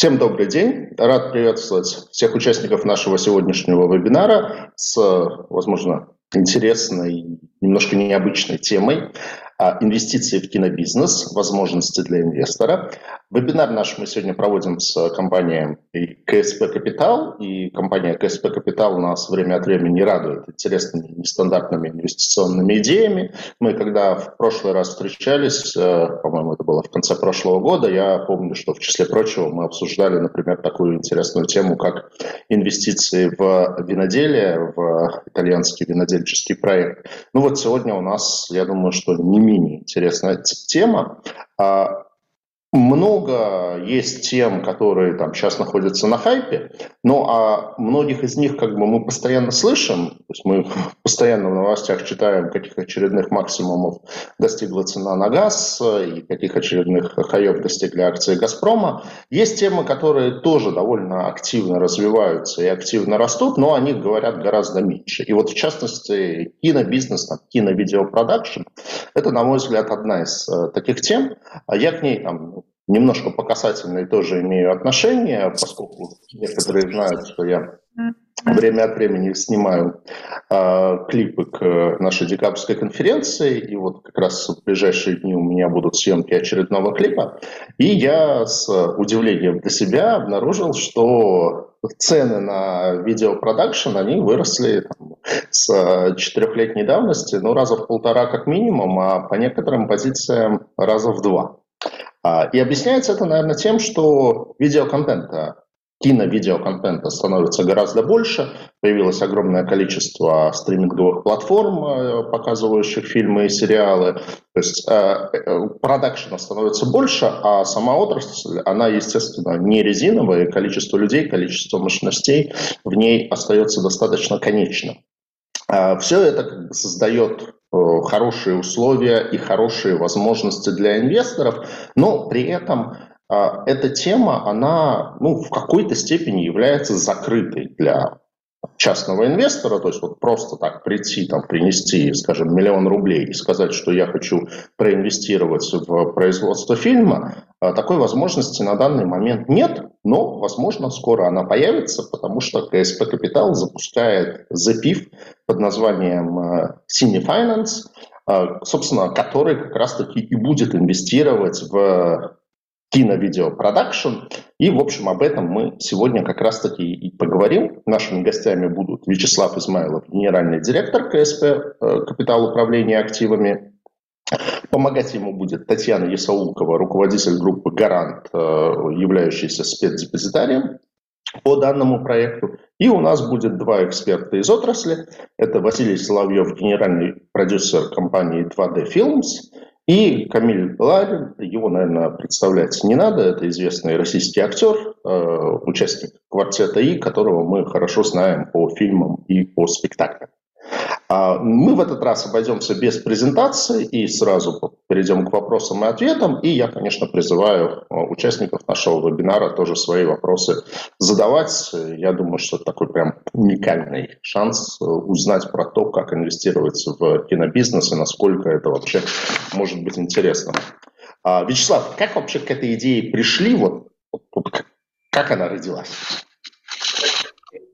Всем добрый день. Рад приветствовать всех участников нашего сегодняшнего вебинара с, возможно, интересной, немножко необычной темой. А, инвестиции в кинобизнес, возможности для инвестора. Вебинар наш мы сегодня проводим с компанией КСП Капитал, и компания КСП Капитал нас время от времени радует интересными нестандартными инвестиционными идеями. Мы когда в прошлый раз встречались, э, по-моему, это было в конце прошлого года, я помню, что в числе прочего мы обсуждали, например, такую интересную тему, как инвестиции в виноделие, в итальянский винодельческий проект. Ну вот сегодня у нас, я думаю, что не менее интересная тема. Много есть тем, которые там сейчас находятся на хайпе, но а многих из них как бы мы постоянно слышим, то есть мы постоянно в новостях читаем, каких очередных максимумов достигла цена на газ и каких очередных хаев достигли акции «Газпрома». Есть темы, которые тоже довольно активно развиваются и активно растут, но о них говорят гораздо меньше. И вот в частности кинобизнес, там, киновидеопродакшн – это, на мой взгляд, одна из э, таких тем. А я к ней там, немножко по касательной тоже имею отношение, поскольку некоторые знают, что я время от времени снимаю э, клипы к нашей декабрьской конференции, и вот как раз в ближайшие дни у меня будут съемки очередного клипа, и я с удивлением для себя обнаружил, что цены на видеопродакшн, они выросли там, с четырехлетней давности, ну, раза в полтора как минимум, а по некоторым позициям раза в два. А, и объясняется это, наверное, тем, что видеоконтента, кино-видеоконтента становится гораздо больше. Появилось огромное количество стриминговых платформ, э, показывающих фильмы и сериалы. То есть э, э, продакшена становится больше, а сама отрасль, она, естественно, не резиновая, и количество людей, количество мощностей в ней остается достаточно конечным. А, Все это создает хорошие условия и хорошие возможности для инвесторов, но при этом э, эта тема, она ну, в какой-то степени является закрытой для частного инвестора, то есть вот просто так прийти, там, принести, скажем, миллион рублей и сказать, что я хочу проинвестировать в производство фильма, э, такой возможности на данный момент нет, но, возможно, скоро она появится, потому что КСП Капитал запускает ZPIF под названием Cine Finance, э, собственно, который как раз-таки и будет инвестировать в кино-видео-продакшн. И, в общем, об этом мы сегодня как раз-таки и поговорим. Нашими гостями будут Вячеслав Измайлов, генеральный директор КСП э, «Капитал управления активами». Помогать ему будет Татьяна Ясаулкова, руководитель группы «Гарант», э, являющийся спецдепозитарием по данному проекту. И у нас будет два эксперта из отрасли. Это Василий Соловьев, генеральный продюсер компании 2D Films, и Камиль Ларин, его, наверное, представлять не надо, это известный российский актер, э, участник квартета И, которого мы хорошо знаем по фильмам и по спектаклям. А, мы в этот раз обойдемся без презентации и сразу перейдем к вопросам и ответам. И я, конечно, призываю а, участников нашего вебинара тоже свои вопросы задавать. Я думаю, что это такой прям уникальный шанс э, узнать про то, как инвестировать в кинобизнес и насколько это вообще может быть интересно. А, Вячеслав, как вообще к этой идее пришли? Вот, вот как она родилась?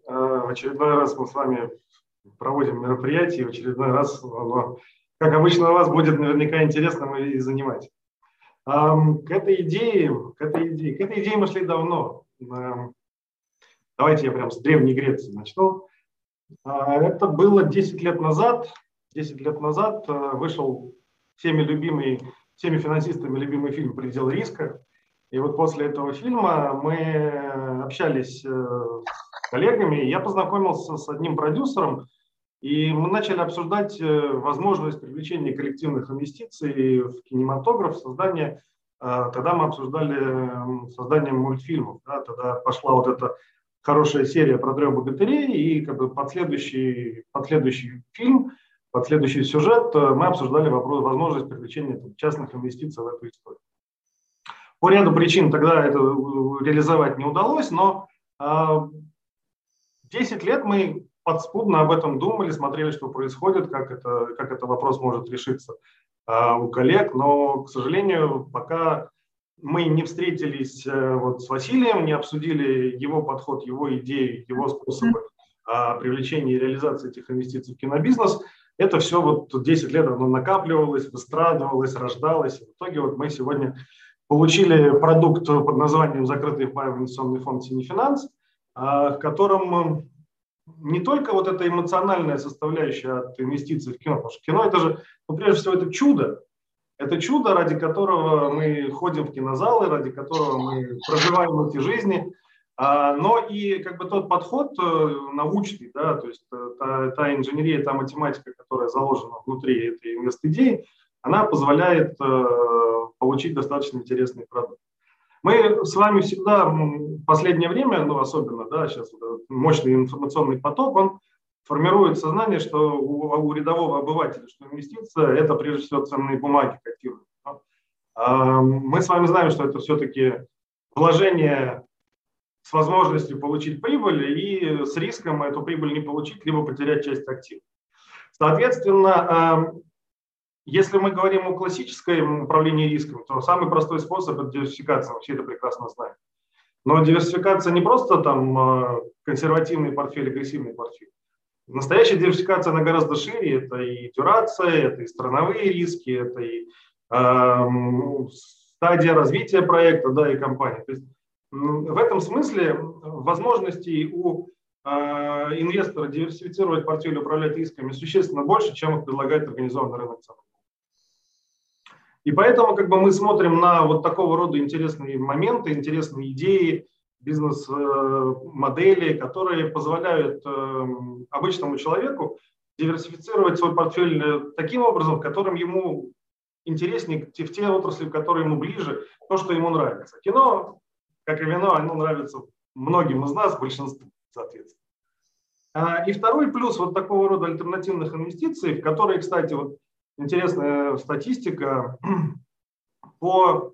В очередной раз мы с вами проводим мероприятие, и в очередной раз оно, как обычно, у вас будет наверняка интересным и занимать. К этой идее, к этой идее, к этой идее мы шли давно. Давайте я прям с Древней Греции начну. А, это было 10 лет назад. 10 лет назад э, вышел всеми любимый, всеми финансистами любимый фильм «Предел риска». И вот после этого фильма мы общались э, с коллегами, и я познакомился с одним продюсером, и мы начали обсуждать э, возможность привлечения коллективных инвестиций в кинематограф, создание. Э, тогда мы обсуждали создание мультфильмов. Да, тогда пошла вот эта хорошая серия про трех богатырей и как бы последующий, последующий фильм, последующий сюжет э, мы обсуждали вопрос, возможность привлечения там, частных инвестиций в эту историю. По ряду причин тогда это реализовать не удалось, но 10 лет мы подспудно об этом думали, смотрели, что происходит, как это, как это вопрос может решиться а, у коллег, но, к сожалению, пока мы не встретились э, вот с Василием, не обсудили его подход, его идеи, его способы а, привлечения и реализации этих инвестиций в кинобизнес, это все вот 10 лет оно накапливалось, выстрадывалось, рождалось. В итоге вот мы сегодня получили продукт под названием «Закрытый паевый инвестиционный фонд Синефинанс», а, в котором не только вот эта эмоциональная составляющая от инвестиций в кино, потому что кино это же, ну, прежде всего, это чудо, это чудо, ради которого мы ходим в кинозалы, ради которого мы проживаем эти жизни, а, но и как бы тот подход э, научный, да, то есть э, та, та инженерия, та математика, которая заложена внутри этой инвест-идеи, она позволяет э, получить достаточно интересный продукт. Мы с вами всегда в последнее время, ну особенно, да, сейчас мощный информационный поток, он формирует сознание, что у, у рядового обывателя, что инвестиция – это прежде всего ценные бумаги котируют. А, мы с вами знаем, что это все-таки вложение с возможностью получить прибыль и с риском эту прибыль не получить, либо потерять часть активов. Соответственно, а, если мы говорим о классическом управлении риском, то самый простой способ – это диверсификация, мы все это прекрасно знаем. Но диверсификация не просто там а, консервативный портфель, агрессивный портфель. Настоящая диверсификация, она гораздо шире. Это и дюрация, это и страновые риски, это и э, стадия развития проекта, да, и компании. То есть в этом смысле возможностей у э, инвестора диверсифицировать портфель управлять рисками существенно больше, чем их предлагает организованный рынок ценных и поэтому как бы мы смотрим на вот такого рода интересные моменты, интересные идеи, бизнес-модели, которые позволяют эм, обычному человеку диверсифицировать свой портфель э, таким образом, которым ему интереснее, в те отрасли, которые ему ближе, то, что ему нравится. Кино, как и вино, оно нравится многим из нас, большинству, соответственно. А, и второй плюс вот такого рода альтернативных инвестиций, в которые, кстати, вот интересная статистика по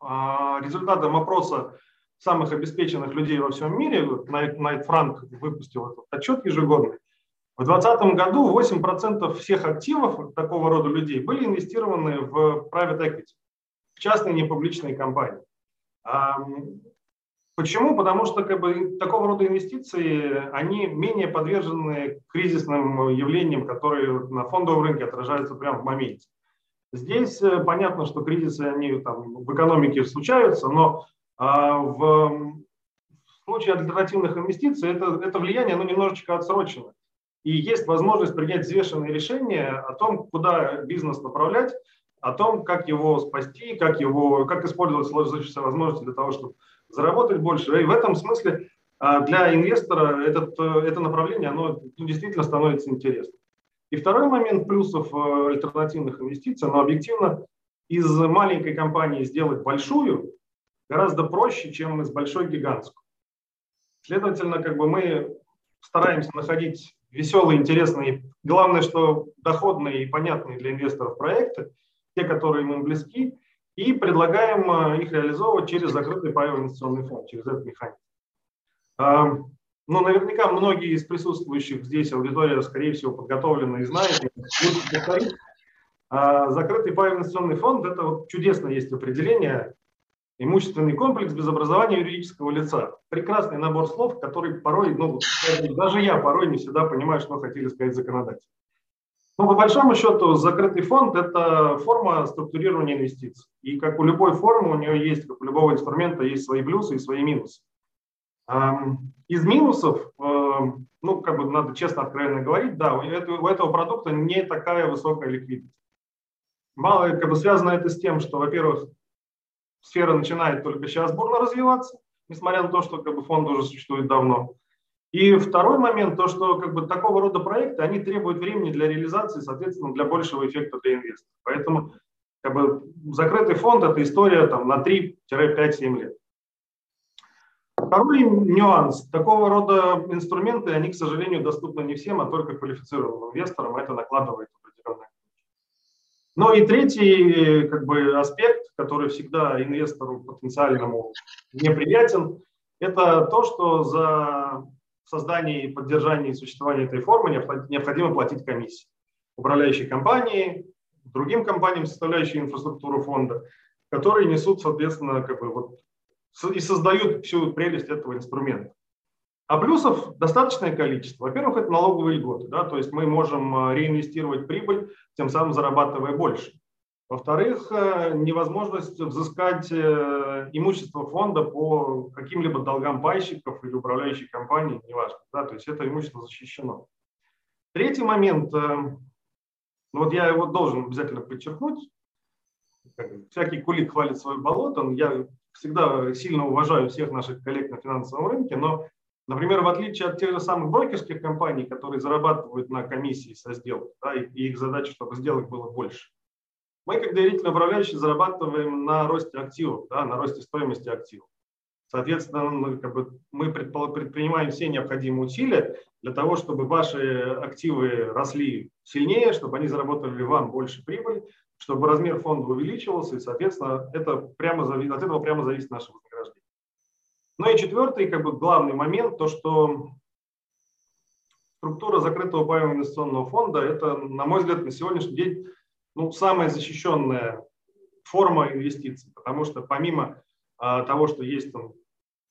а, результатам опроса самых обеспеченных людей во всем мире, Найт Франк выпустил этот отчет ежегодный, в 2020 году 8% всех активов такого рода людей были инвестированы в private equity, в частные непубличные компании. Почему? Потому что как бы, такого рода инвестиции, они менее подвержены кризисным явлениям, которые на фондовом рынке отражаются прямо в моменте. Здесь э, понятно, что кризисы они там, в экономике случаются, но а, в случае альтернативных инвестиций это, это влияние оно немножечко отсрочено. И есть возможность принять взвешенные решения о том, куда бизнес направлять, о том, как его спасти, как, его, как использовать сложившиеся возможности для того, чтобы заработать больше. И в этом смысле а, для инвестора этот, это направление оно действительно становится интересным. И второй момент плюсов э, альтернативных инвестиций, но объективно из маленькой компании сделать большую гораздо проще, чем из большой гигантскую. Следовательно, как бы мы стараемся находить веселые, интересные, главное, что доходные и понятные для инвесторов проекты, те, которые им близки, и предлагаем э, их реализовывать через закрытый паевый инвестиционный фонд, через этот механизм. Ну, наверняка многие из присутствующих здесь аудитория, скорее всего, подготовлена и знает. А, закрытый паевый инвестиционный фонд – это вот чудесно есть определение. Имущественный комплекс без образования юридического лица. Прекрасный набор слов, который порой, ну, даже я порой не всегда понимаю, что хотели сказать законодатели. Но по большому счету закрытый фонд – это форма структурирования инвестиций. И как у любой формы, у нее есть, как у любого инструмента, есть свои плюсы и свои минусы. Из минусов, ну, как бы надо честно, откровенно говорить, да, у этого продукта не такая высокая ликвидность. Мало, как бы связано это с тем, что, во-первых, сфера начинает только сейчас бурно развиваться, несмотря на то, что как бы, фонд уже существует давно. И второй момент, то, что как бы, такого рода проекты, они требуют времени для реализации, соответственно, для большего эффекта для инвестора. Поэтому как бы, закрытый фонд – это история там, на 3-5-7 лет. Второй нюанс. Такого рода инструменты, они, к сожалению, доступны не всем, а только квалифицированным инвесторам. Это накладывает определенные ну и третий как бы, аспект, который всегда инвестору потенциальному неприятен, это то, что за создание и поддержание и существование этой формы необходимо платить комиссии. Управляющей компании, другим компаниям, составляющим инфраструктуру фонда, которые несут, соответственно, как бы вот и создают всю прелесть этого инструмента. А плюсов достаточное количество. Во-первых, это налоговые льготы, да, то есть мы можем э, реинвестировать прибыль, тем самым зарабатывая больше. Во-вторых, э, невозможность взыскать э, имущество фонда по каким-либо долгам пайщиков или управляющей компании, неважно. Да, то есть это имущество защищено. Третий момент, ну вот я его должен обязательно подчеркнуть, всякий кулик хвалит свое болото, я всегда сильно уважаю всех наших коллег на финансовом рынке, но Например, в отличие от тех же самых брокерских компаний, которые зарабатывают на комиссии со сделок, да, и их задача, чтобы сделок было больше, мы, как доверительно управляющие, зарабатываем на росте активов, да, на росте стоимости активов. Соответственно, мы, как бы, мы предпринимаем все необходимые усилия для того, чтобы ваши активы росли сильнее, чтобы они заработали вам больше прибыли, чтобы размер фонда увеличивался, и, соответственно, это прямо, от этого прямо зависит наше вознаграждение. Ну и четвертый, как бы главный момент, то, что структура закрытого паевого инвестиционного фонда – это, на мой взгляд, на сегодняшний день ну, самая защищенная форма инвестиций, потому что помимо а, того, что есть там,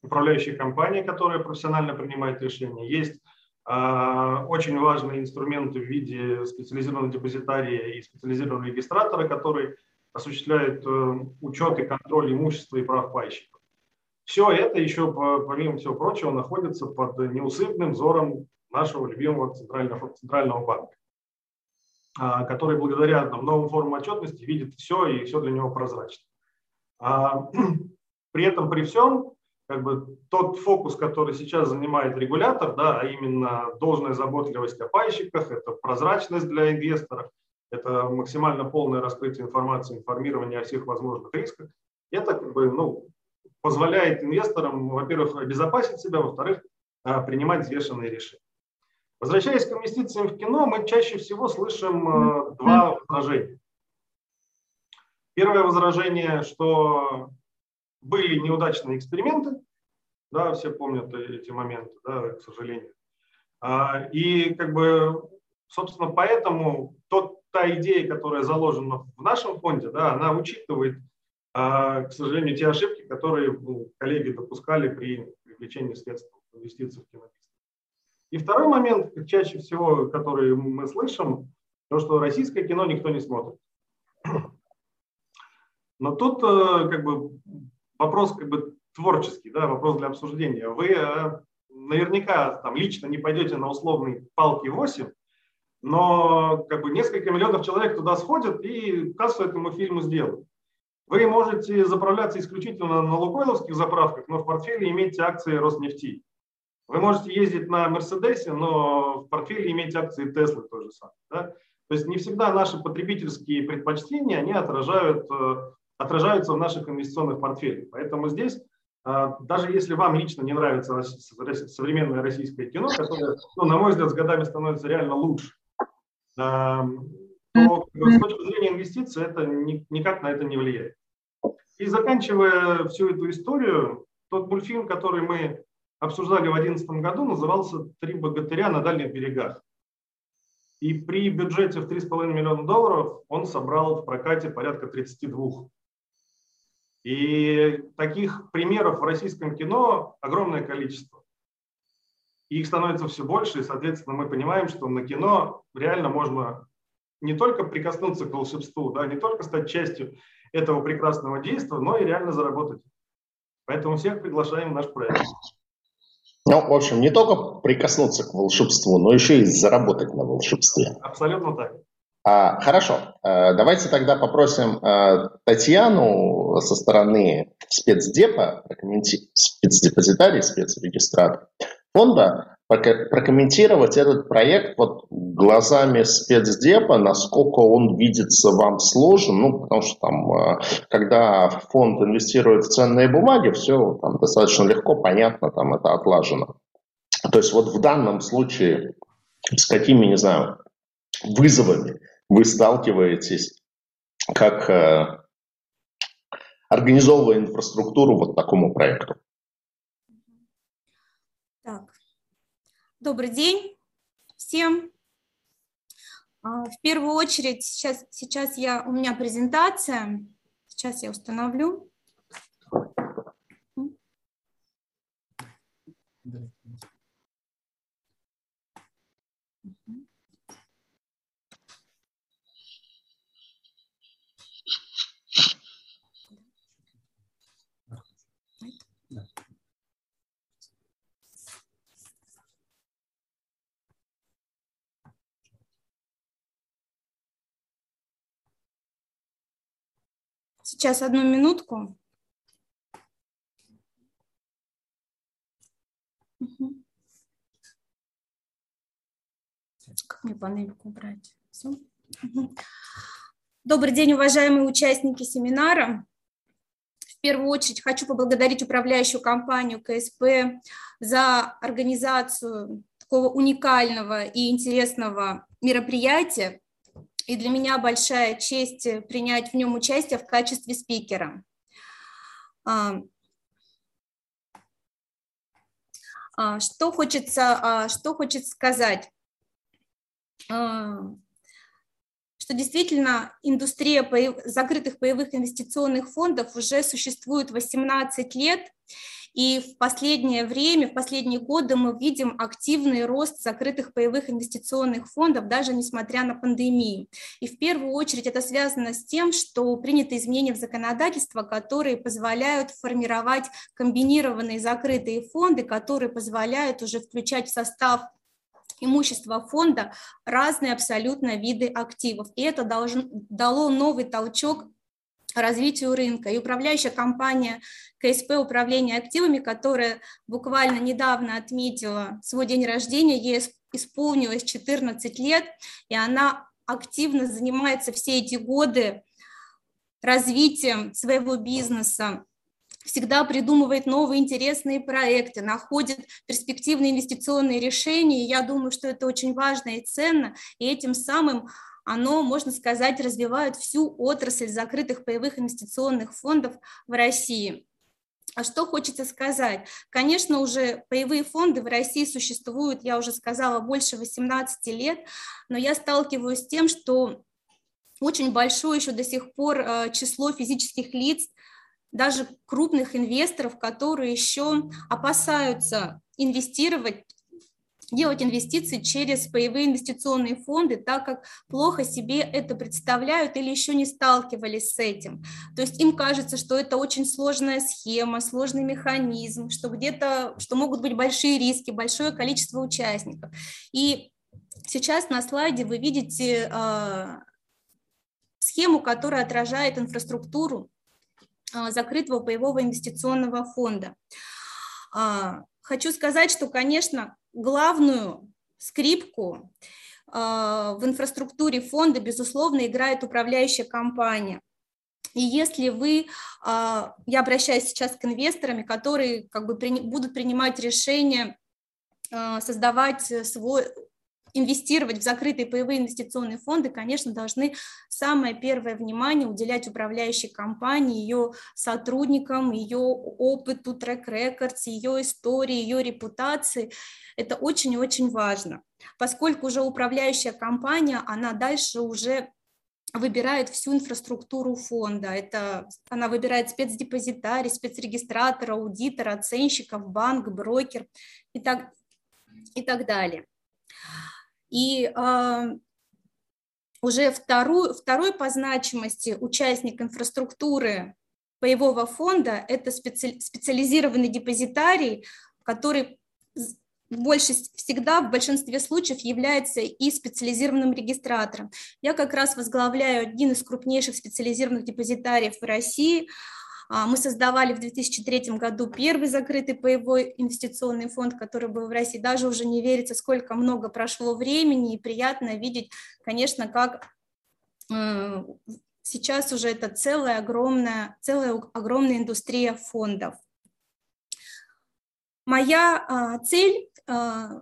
управляющая компания, которая профессионально принимает решения, есть а, очень важные инструменты в виде специализированного депозитария и специализированного регистратора, который осуществляет э, учет и контроль имущества и прав пайщиков. Все это еще, помимо всего прочего, находится под неусыпным взором нашего любимого центрального, центрального банка, который благодаря там, новым формам отчетности видит все, и все для него прозрачно. А, при этом, при всем, как бы тот фокус, который сейчас занимает регулятор, да, а именно должная заботливость о пайщиках, это прозрачность для инвесторов, это максимально полное раскрытие информации, информирование о всех возможных рисках, это как бы, ну, позволяет инвесторам, во-первых, обезопасить себя, во-вторых, а, принимать взвешенные решения. Возвращаясь к инвестициям в кино, мы чаще всего слышим а, два возражения. Первое возражение, что были неудачные эксперименты, да, все помнят эти моменты, да, к сожалению. А, и как бы, собственно, поэтому тот, та идея, которая заложена в нашем фонде, да, она учитывает а, к сожалению, те ошибки, которые ну, коллеги допускали при привлечении средств инвестиций в кинобизнес. И второй момент, чаще всего, который мы слышим, то, что российское кино никто не смотрит. Но тут э, как бы вопрос как бы творческий, да, вопрос для обсуждения. Вы э, наверняка там лично не пойдете на условный палки 8, но как бы несколько миллионов человек туда сходят и кассу этому фильму сделают. Вы можете заправляться исключительно на лукойловских заправках, но в портфеле иметь акции Роснефти. Вы можете ездить на Мерседесе, но в портфеле иметь акции Теслы то же самое. Да? То есть не всегда наши потребительские предпочтения, они отражают, э, отражаются в наших инвестиционных портфелях. Поэтому здесь, э, даже если вам лично не нравится современное российское кино, которое, ну, на мой взгляд, с годами становится реально лучше, эм, то с точки зрения инвестиций это никак на это не влияет. И заканчивая всю эту историю, тот мультфильм, который мы обсуждали в 2011 году, назывался «Три богатыря на дальних берегах». И при бюджете в 3,5 миллиона долларов он собрал в прокате порядка 32. И таких примеров в российском кино огромное количество. Их становится все больше, и, соответственно, мы понимаем, что на кино реально можно не только прикоснуться к волшебству, да, не только стать частью этого прекрасного действия, но и реально заработать. Поэтому всех приглашаем в наш проект. Ну, в общем, не только прикоснуться к волшебству, но еще и заработать на волшебстве. Абсолютно так. А, хорошо, а, давайте тогда попросим а, Татьяну со стороны спецдепа, спецдепозитарий, спецрегистратор фонда, прокомментировать этот проект вот глазами спецдепа, насколько он видится вам сложным, ну, потому что там, э, когда фонд инвестирует в ценные бумаги, все там достаточно легко, понятно, там это отлажено. То есть вот в данном случае с какими, не знаю, вызовами вы сталкиваетесь, как э, организовывая инфраструктуру вот такому проекту? Добрый день всем. А, в первую очередь, сейчас, сейчас я, у меня презентация. Сейчас я установлю. Сейчас одну минутку. Как мне панельку убрать? Все. Добрый день, уважаемые участники семинара. В первую очередь хочу поблагодарить управляющую компанию КСП за организацию такого уникального и интересного мероприятия, и для меня большая честь э, принять в нем участие в качестве спикера. А, а, что хочется, а, что хочется сказать? Что действительно индустрия закрытых паевых инвестиционных фондов уже существует 18 лет, и в последнее время, в последние годы мы видим активный рост закрытых паевых инвестиционных фондов, даже несмотря на пандемию. И в первую очередь это связано с тем, что приняты изменения в законодательство, которые позволяют формировать комбинированные закрытые фонды, которые позволяют уже включать в состав имущества фонда разные абсолютно виды активов. И это должен, дало новый толчок развитию рынка. И управляющая компания КСП управления активами, которая буквально недавно отметила свой день рождения, ей исполнилось 14 лет, и она активно занимается все эти годы развитием своего бизнеса, всегда придумывает новые интересные проекты, находит перспективные инвестиционные решения. И я думаю, что это очень важно и ценно, и этим самым оно, можно сказать, развивает всю отрасль закрытых паевых инвестиционных фондов в России. А что хочется сказать? Конечно, уже паевые фонды в России существуют, я уже сказала, больше 18 лет, но я сталкиваюсь с тем, что очень большое еще до сих пор э, число физических лиц, даже крупных инвесторов, которые еще опасаются инвестировать делать инвестиции через паевые инвестиционные фонды, так как плохо себе это представляют или еще не сталкивались с этим. То есть им кажется, что это очень сложная схема, сложный механизм, что где-то, что могут быть большие риски, большое количество участников. И сейчас на слайде вы видите э, схему, которая отражает инфраструктуру э, закрытого паевого инвестиционного фонда. Э, хочу сказать, что, конечно, главную скрипку а, в инфраструктуре фонда, безусловно, играет управляющая компания. И если вы, а, я обращаюсь сейчас к инвесторам, которые как бы будут принимать решение а, создавать свой, инвестировать в закрытые паевые инвестиционные фонды, конечно, должны самое первое внимание уделять управляющей компании, ее сотрудникам, ее опыту, трек-рекордс, ее истории, ее репутации. Это очень-очень важно, поскольку уже управляющая компания, она дальше уже выбирает всю инфраструктуру фонда. Это она выбирает спецдепозитарий, спецрегистратора, аудитора, оценщиков, банк, брокер и так, и так далее. И э, уже вторую, второй по значимости участник инфраструктуры паевого фонда – это специ, специализированный депозитарий, который больше всегда в большинстве случаев является и специализированным регистратором. Я как раз возглавляю один из крупнейших специализированных депозитариев в России – а, мы создавали в 2003 году первый закрытый паевой инвестиционный фонд, который был в России. Даже уже не верится, сколько много прошло времени, и приятно видеть, конечно, как э, сейчас уже это целая огромная, целая огромная индустрия фондов. Моя а, цель а,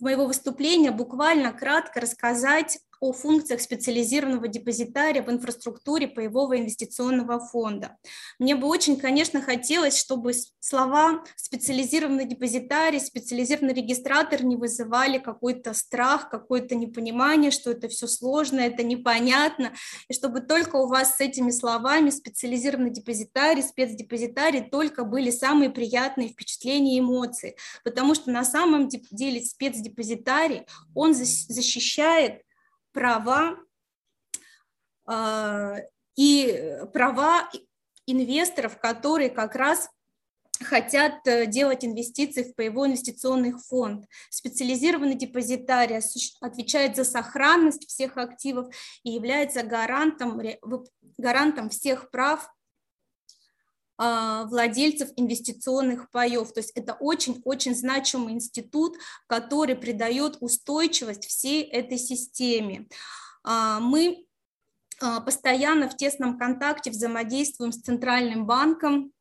моего выступления буквально кратко рассказать о функциях специализированного депозитария в инфраструктуре паевого инвестиционного фонда. Мне бы очень, конечно, хотелось, чтобы слова специализированный депозитарий, специализированный регистратор не вызывали какой-то страх, какое-то непонимание, что это все сложно, это непонятно, и чтобы только у вас с этими словами специализированный депозитарий, спецдепозитарий только были самые приятные впечатления и эмоции, потому что на самом деле спецдепозитарий, он защищает права э, и права инвесторов, которые как раз хотят э, делать инвестиции в паевой инвестиционный фонд. Специализированный депозитарий отвечает за сохранность всех активов и является гарантом, гарантом всех прав а, владельцев инвестиционных паев. То есть это очень-очень значимый институт, который придает устойчивость всей этой системе. А, мы а, постоянно в тесном контакте взаимодействуем с Центральным банком,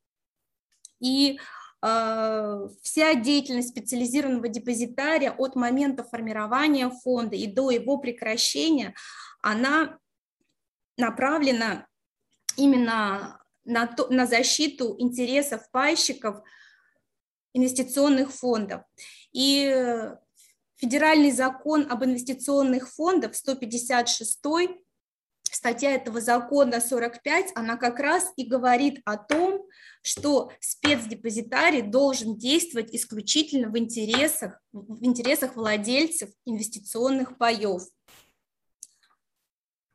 и вся деятельность специализированного депозитария от момента формирования фонда и до его прекращения, она направлена именно на, то, на защиту интересов пайщиков инвестиционных фондов. И федеральный закон об инвестиционных фондах 156 статья этого закона 45, она как раз и говорит о том, что спецдепозитарий должен действовать исключительно в интересах, в интересах владельцев инвестиционных паев.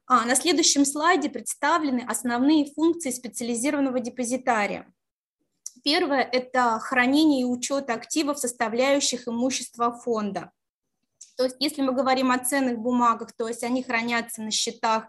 А, на следующем слайде представлены основные функции специализированного депозитария. Первое – это хранение и учет активов, составляющих имущество фонда. То есть если мы говорим о ценных бумагах, то есть они хранятся на счетах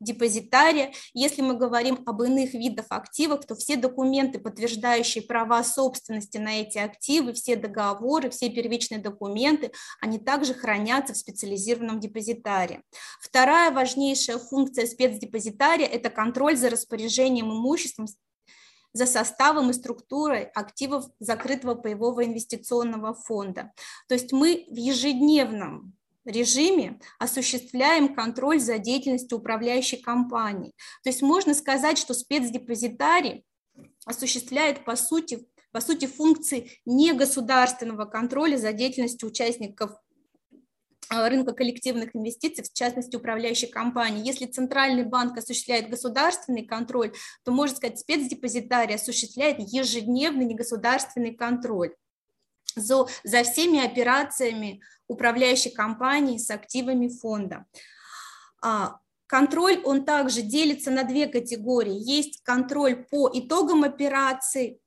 депозитария. Если мы говорим об иных видах активов, то все документы, подтверждающие права собственности на эти активы, все договоры, все первичные документы, они также хранятся в специализированном депозитаре. Вторая важнейшая функция спецдепозитария – это контроль за распоряжением имуществом за составом и структурой активов закрытого паевого инвестиционного фонда. То есть мы в ежедневном режиме осуществляем контроль за деятельностью управляющей компании. То есть можно сказать, что спецдепозитарий осуществляет по сути, по сути функции негосударственного контроля за деятельностью участников э, рынка коллективных инвестиций, в частности, управляющей компании. Если Центральный банк осуществляет государственный контроль, то, можно сказать, спецдепозитарий осуществляет ежедневный негосударственный контроль за, за всеми операциями управляющей компании с активами фонда. А, контроль, он также делится на две категории. Есть контроль по итогам операции,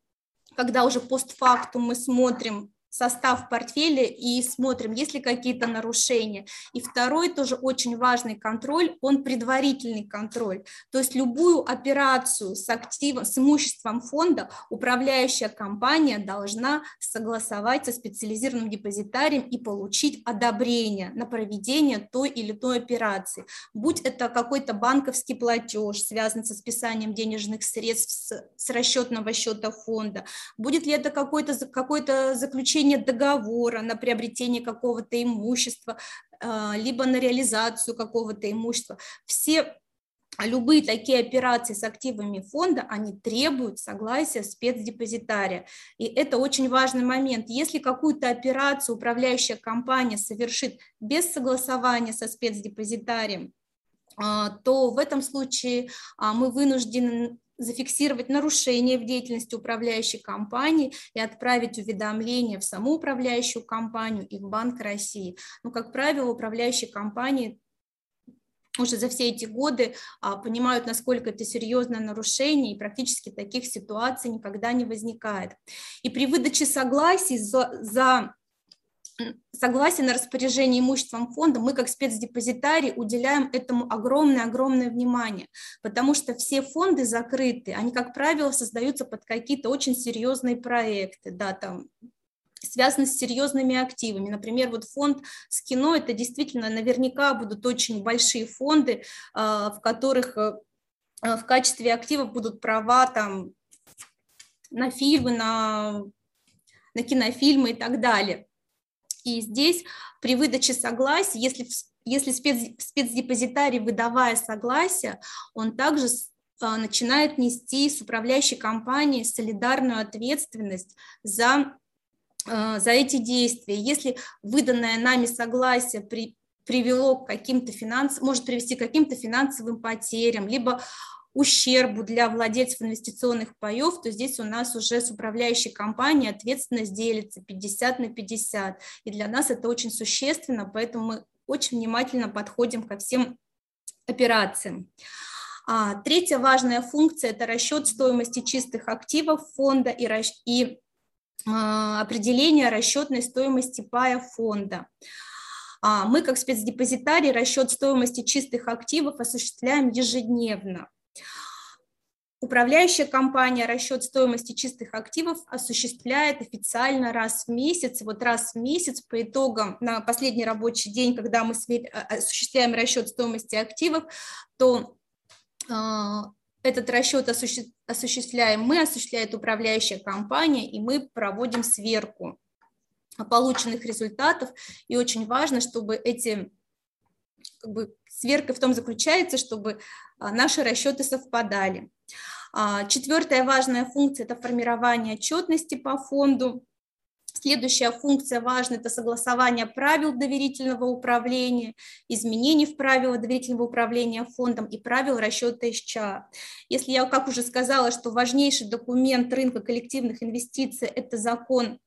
когда уже постфактум мы смотрим состав портфеля и смотрим, есть ли какие-то нарушения. И второй тоже очень важный контроль, он предварительный контроль. То есть любую операцию с активом, с имуществом фонда управляющая компания должна согласовать со специализированным депозитарием и получить одобрение на проведение той или той операции. Будь это какой-то банковский платеж, связанный со списанием денежных средств с, с расчетного счета фонда, будет ли это какое-то какое заключение заключение договора на приобретение какого-то имущества, а, либо на реализацию какого-то имущества. Все любые такие операции с активами фонда, они требуют согласия спецдепозитария. И это очень важный момент. Если какую-то операцию управляющая компания совершит без согласования со спецдепозитарием, а, то в этом случае а, мы вынуждены зафиксировать нарушение в деятельности управляющей компании и отправить уведомление в саму управляющую компанию и в Банк России. Но, ну, как правило, управляющие компании уже за все эти годы а, понимают, насколько это серьезное нарушение, и практически таких ситуаций никогда не возникает. И при выдаче согласий за, за согласие на распоряжение имуществом фонда, мы как спецдепозитарий уделяем этому огромное-огромное внимание, потому что все фонды закрыты, они, как правило, создаются под какие-то очень серьезные проекты, да, там связаны с серьезными активами. Например, вот фонд с кино, это действительно наверняка будут очень большие фонды, а, в которых э, в качестве активов будут права там на фильмы, на, на кинофильмы и так далее. И здесь при выдаче согласия, если, если спец, спецдепозитарий, выдавая согласие, он также а, начинает нести с управляющей компанией солидарную ответственность за, а, за эти действия. Если выданное нами согласие при, привело к каким-то финансовым, может привести к каким-то финансовым потерям, либо ущербу для владельцев инвестиционных паев, то здесь у нас уже с управляющей компанией ответственность делится 50 на 50. И для нас это очень существенно, поэтому мы очень внимательно подходим ко всем операциям. А, третья важная функция – это расчет стоимости чистых активов фонда и, и а, определение расчетной стоимости пая фонда. А, мы, как спецдепозитарий, расчет стоимости чистых активов осуществляем ежедневно. Управляющая компания расчет стоимости чистых активов осуществляет официально раз в месяц. Вот раз в месяц по итогам на последний рабочий день, когда мы осуществляем расчет стоимости активов, то а, этот расчет осуществляем мы, осуществляет управляющая компания, и мы проводим сверку полученных результатов. И очень важно, чтобы эти как бы, сверка в том заключается, чтобы а, наши расчеты совпадали. А, четвертая важная функция – это формирование отчетности по фонду. Следующая функция важная – это согласование правил доверительного управления, изменений в правила доверительного управления фондом и правил расчета СЧА. Если я, как уже сказала, что важнейший документ рынка коллективных инвестиций – это закон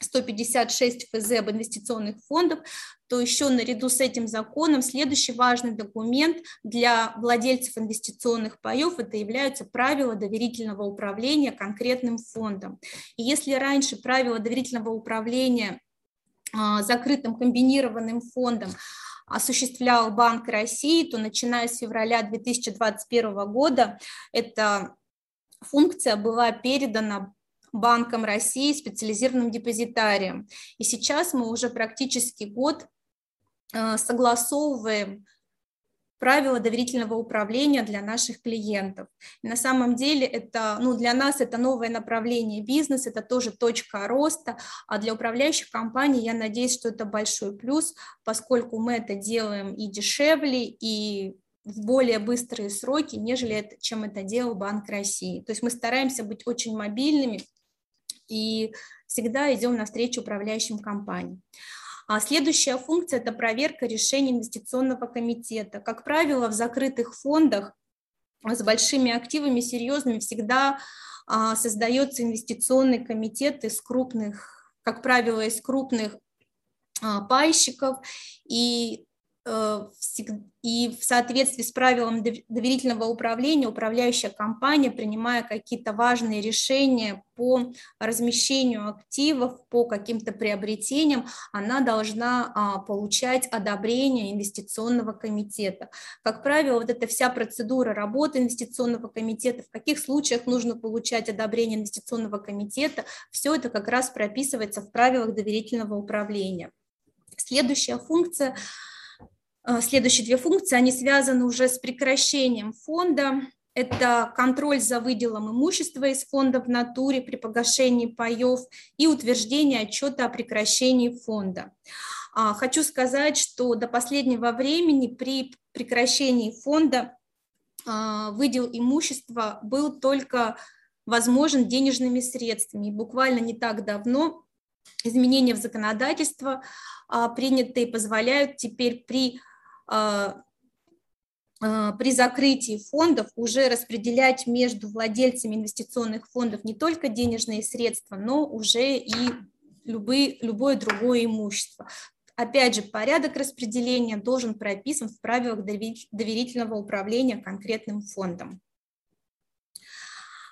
156 ФЗ об инвестиционных фондах, то еще наряду с этим законом следующий важный документ для владельцев инвестиционных паев это являются правила доверительного управления конкретным фондом. И если раньше правила доверительного управления а, закрытым комбинированным фондом осуществлял Банк России, то начиная с февраля 2021 года эта функция была передана Банком России, специализированным депозитарием. И сейчас мы уже практически год э, согласовываем правила доверительного управления для наших клиентов. На самом деле это, ну, для нас это новое направление бизнеса, это тоже точка роста, а для управляющих компаний я надеюсь, что это большой плюс, поскольку мы это делаем и дешевле, и в более быстрые сроки, нежели это, чем это делал Банк России. То есть мы стараемся быть очень мобильными, и всегда идем навстречу управляющим компаниям. А следующая функция – это проверка решений инвестиционного комитета. Как правило, в закрытых фондах с большими активами, серьезными, всегда а, создается инвестиционный комитет из крупных, как правило, из крупных а, пайщиков, и и в соответствии с правилом доверительного управления управляющая компания, принимая какие-то важные решения по размещению активов, по каким-то приобретениям, она должна а, получать одобрение инвестиционного комитета. Как правило, вот эта вся процедура работы инвестиционного комитета, в каких случаях нужно получать одобрение инвестиционного комитета, все это как раз прописывается в правилах доверительного управления. Следующая функция – следующие две функции, они связаны уже с прекращением фонда. Это контроль за выделом имущества из фонда в натуре при погашении паев и утверждение отчета о прекращении фонда. А, хочу сказать, что до последнего времени при прекращении фонда а, выдел имущества был только возможен денежными средствами. И буквально не так давно изменения в законодательство принятые позволяют теперь при а, а, при закрытии фондов уже распределять между владельцами инвестиционных фондов не только денежные средства, но уже и любые, любое другое имущество. Опять же, порядок распределения должен прописан в правилах доверительного управления конкретным фондом.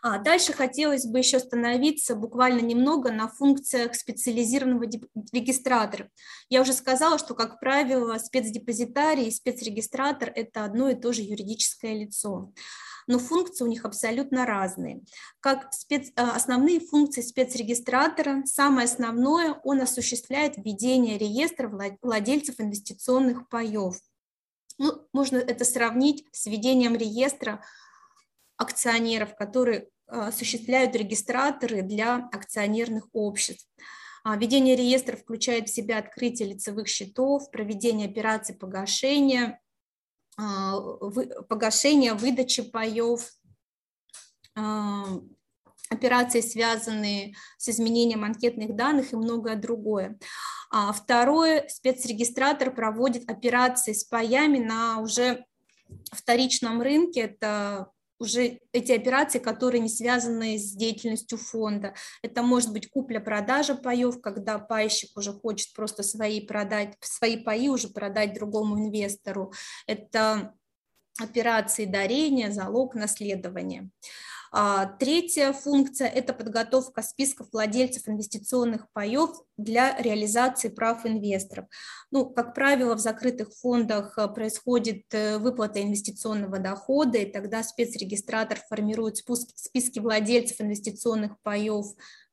А дальше хотелось бы еще остановиться буквально немного на функциях специализированного регистратора. Я уже сказала, что, как правило, спецдепозитарий и спецрегистратор – это одно и то же юридическое лицо но функции у них абсолютно разные. Как спец... А, основные функции спецрегистратора, самое основное, он осуществляет введение реестра владельцев инвестиционных паев. Ну, можно это сравнить с введением реестра акционеров, которые а, осуществляют регистраторы для акционерных обществ. А, ведение реестра включает в себя открытие лицевых счетов, проведение операций погашения, а, погашения, выдачи паев, а, операции, связанные с изменением анкетных данных и многое другое. Второе, спецрегистратор проводит операции с паями на уже вторичном рынке. Это уже эти операции, которые не связаны с деятельностью фонда. Это может быть купля-продажа паев, когда пайщик уже хочет просто свои продать, свои паи уже продать другому инвестору. Это операции дарения, залог, наследование. А, третья функция – это подготовка списков владельцев инвестиционных паев для реализации прав инвесторов. Ну, как правило, в закрытых фондах а, происходит э, выплата инвестиционного дохода, и тогда спецрегистратор формирует списки владельцев инвестиционных паев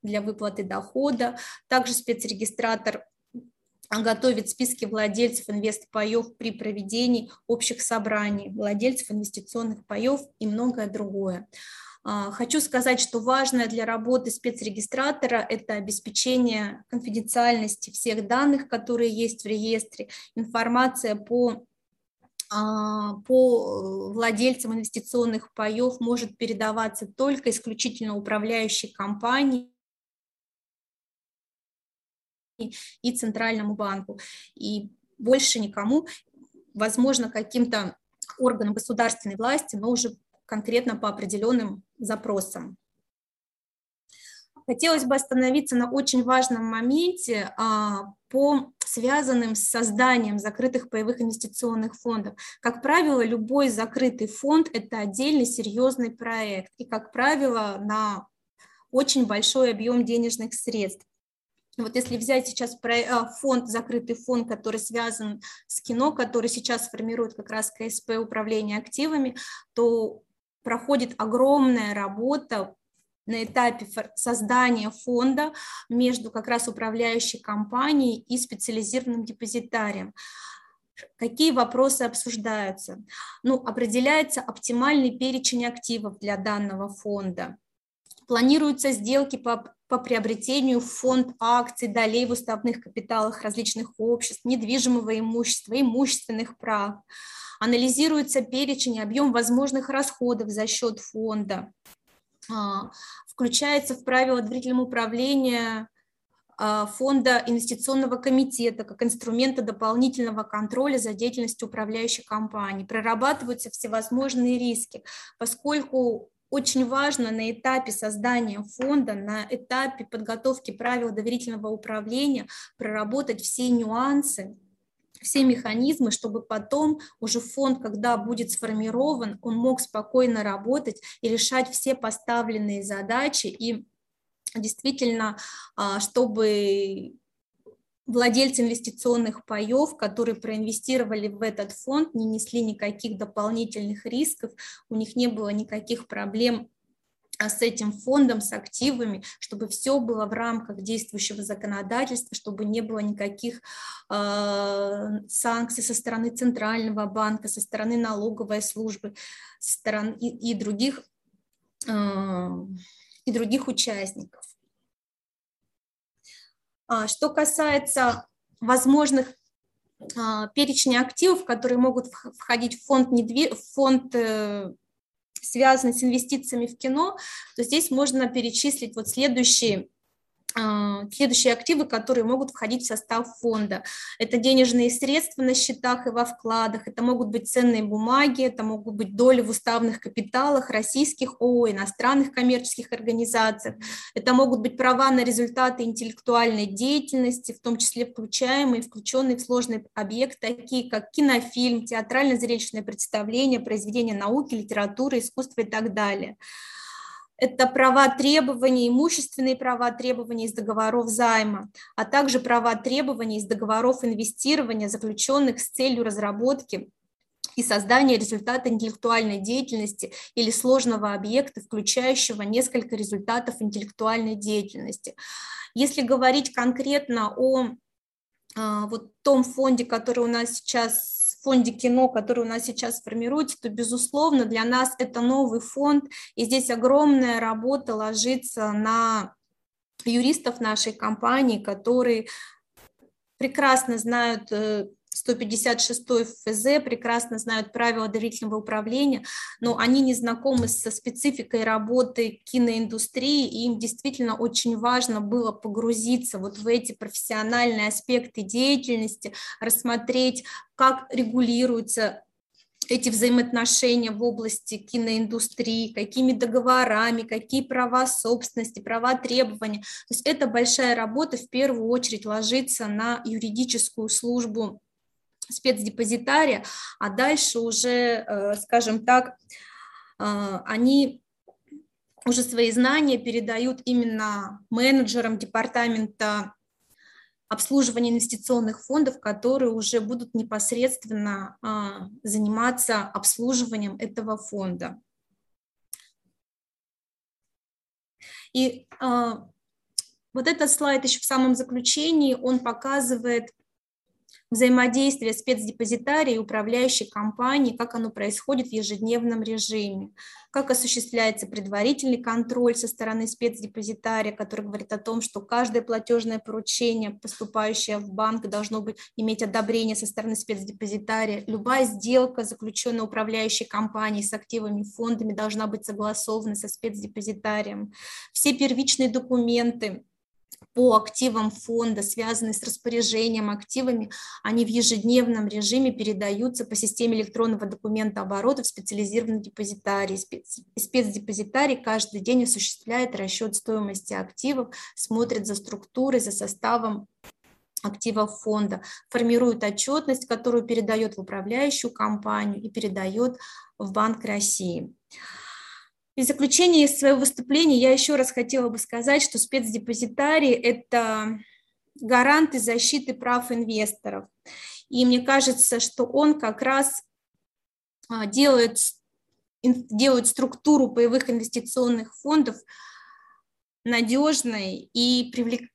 для выплаты дохода. Также спецрегистратор готовит списки владельцев инвестпаев при проведении общих собраний, владельцев инвестиционных паев и многое другое. А, хочу сказать, что важное для работы спецрегистратора – это обеспечение конфиденциальности всех данных, которые есть в реестре, информация по а, по владельцам инвестиционных паев может передаваться только исключительно управляющей компании и Центральному банку. И больше никому, возможно, каким-то органам государственной власти, но уже конкретно по определенным запросам. Хотелось бы остановиться на очень важном моменте а, по связанным с созданием закрытых паевых инвестиционных фондов. Как правило, любой закрытый фонд – это отдельный серьезный проект, и, как правило, на очень большой объем денежных средств. Вот если взять сейчас а, фонд, закрытый фонд, который связан с кино, который сейчас формирует как раз КСП управление активами, то проходит огромная работа на этапе создания фонда между как раз управляющей компанией и специализированным депозитарием. Какие вопросы обсуждаются? Ну, определяется оптимальный перечень активов для данного фонда. Планируются сделки по, по приобретению фонд акций, долей в уставных капиталах различных обществ, недвижимого имущества, имущественных прав анализируется перечень и объем возможных расходов за счет фонда, а, включается в правила доверительного управления а, фонда инвестиционного комитета как инструмента дополнительного контроля за деятельностью управляющей компании. Прорабатываются всевозможные риски, поскольку очень важно на этапе создания фонда, на этапе подготовки правил доверительного управления проработать все нюансы все механизмы, чтобы потом уже фонд, когда будет сформирован, он мог спокойно работать и решать все поставленные задачи и действительно, а, чтобы владельцы инвестиционных паев, которые проинвестировали в этот фонд, не несли никаких дополнительных рисков, у них не было никаких проблем с этим фондом, с активами, чтобы все было в рамках действующего законодательства, чтобы не было никаких э, санкций со стороны Центрального банка, со стороны налоговой службы со и, и, других, э, и других участников. А, что касается возможных а, перечня активов, которые могут входить в фонд, недвиж... фонд э, связаны с инвестициями в кино, то здесь можно перечислить вот следующие следующие активы, которые могут входить в состав фонда. Это денежные средства на счетах и во вкладах, это могут быть ценные бумаги, это могут быть доли в уставных капиталах российских ООО, иностранных коммерческих организаций, это могут быть права на результаты интеллектуальной деятельности, в том числе включаемые, включенные в сложный объект, такие как кинофильм, театрально-зрелищное представление, произведения науки, литературы, искусства и так далее это права требования, имущественные права требования из договоров займа, а также права требования из договоров инвестирования, заключенных с целью разработки и создания результата интеллектуальной деятельности или сложного объекта, включающего несколько результатов интеллектуальной деятельности. Если говорить конкретно о а, вот том фонде, который у нас сейчас фонде кино, который у нас сейчас формируется, то, безусловно, для нас это новый фонд, и здесь огромная работа ложится на юристов нашей компании, которые прекрасно знают 156 ФЗ, прекрасно знают правила доверительного управления, но они не знакомы со спецификой работы киноиндустрии, и им действительно очень важно было погрузиться вот в эти профессиональные аспекты деятельности, рассмотреть, как регулируются эти взаимоотношения в области киноиндустрии, какими договорами, какие права собственности, права требования. То есть это большая работа в первую очередь ложится на юридическую службу спецдепозитария, а дальше уже, э, скажем так, э, они уже свои знания передают именно менеджерам департамента обслуживания инвестиционных фондов, которые уже будут непосредственно а, заниматься обслуживанием этого фонда. И вот этот слайд еще в самом заключении, он показывает взаимодействие спецдепозитария и управляющей компании, как оно происходит в ежедневном режиме, как осуществляется предварительный контроль со стороны спецдепозитария, который говорит о том, что каждое платежное поручение, поступающее в банк, должно быть, иметь одобрение со стороны спецдепозитария. Любая сделка, заключенная управляющей компанией с активами фондами, должна быть согласована со спецдепозитарием. Все первичные документы, по активам фонда, связанные с распоряжением активами, они в ежедневном режиме передаются по системе электронного документа оборота в специализированный депозитарий. Спецдепозитарий каждый день осуществляет расчет стоимости активов, смотрит за структурой, за составом активов фонда, формирует отчетность, которую передает в управляющую компанию и передает в Банк России. И в заключение своего выступления я еще раз хотела бы сказать, что спецдепозитарий – это гаранты защиты прав инвесторов. И мне кажется, что он как раз а, делает, делает структуру боевых инвестиционных фондов надежной и привлек...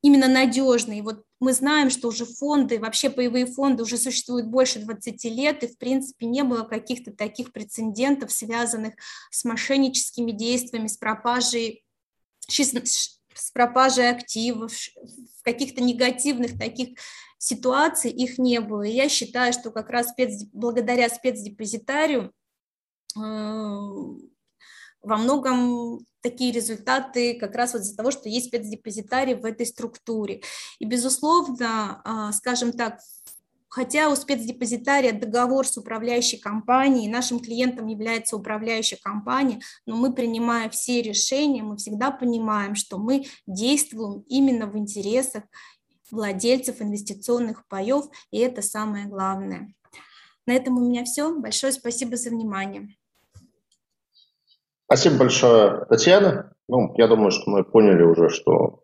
именно надежной. Вот мы знаем, что уже фонды, вообще боевые фонды уже существуют больше 20 лет, и в принципе не было каких-то таких прецедентов, связанных с мошенническими действиями, с пропажей, с пропажей активов, в каких-то негативных таких ситуаций их не было. И я считаю, что как раз спец, благодаря спецдепозитарию э, во многом такие результаты как раз вот из-за того, что есть спецдепозитарий в этой структуре. И, безусловно, а, скажем так, Хотя у спецдепозитария договор с управляющей компанией, нашим клиентом является управляющая компания, но мы, принимая все решения, мы всегда понимаем, что мы действуем именно в интересах владельцев инвестиционных паев, и это самое главное. На этом у меня все. Большое спасибо за внимание. Спасибо большое, Татьяна. Ну, я думаю, что мы поняли уже, что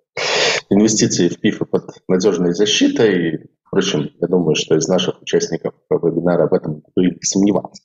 инвестиции в ПИФы под надежной защитой. Впрочем, я думаю, что из наших участников вебинара об этом никто и не сомневался.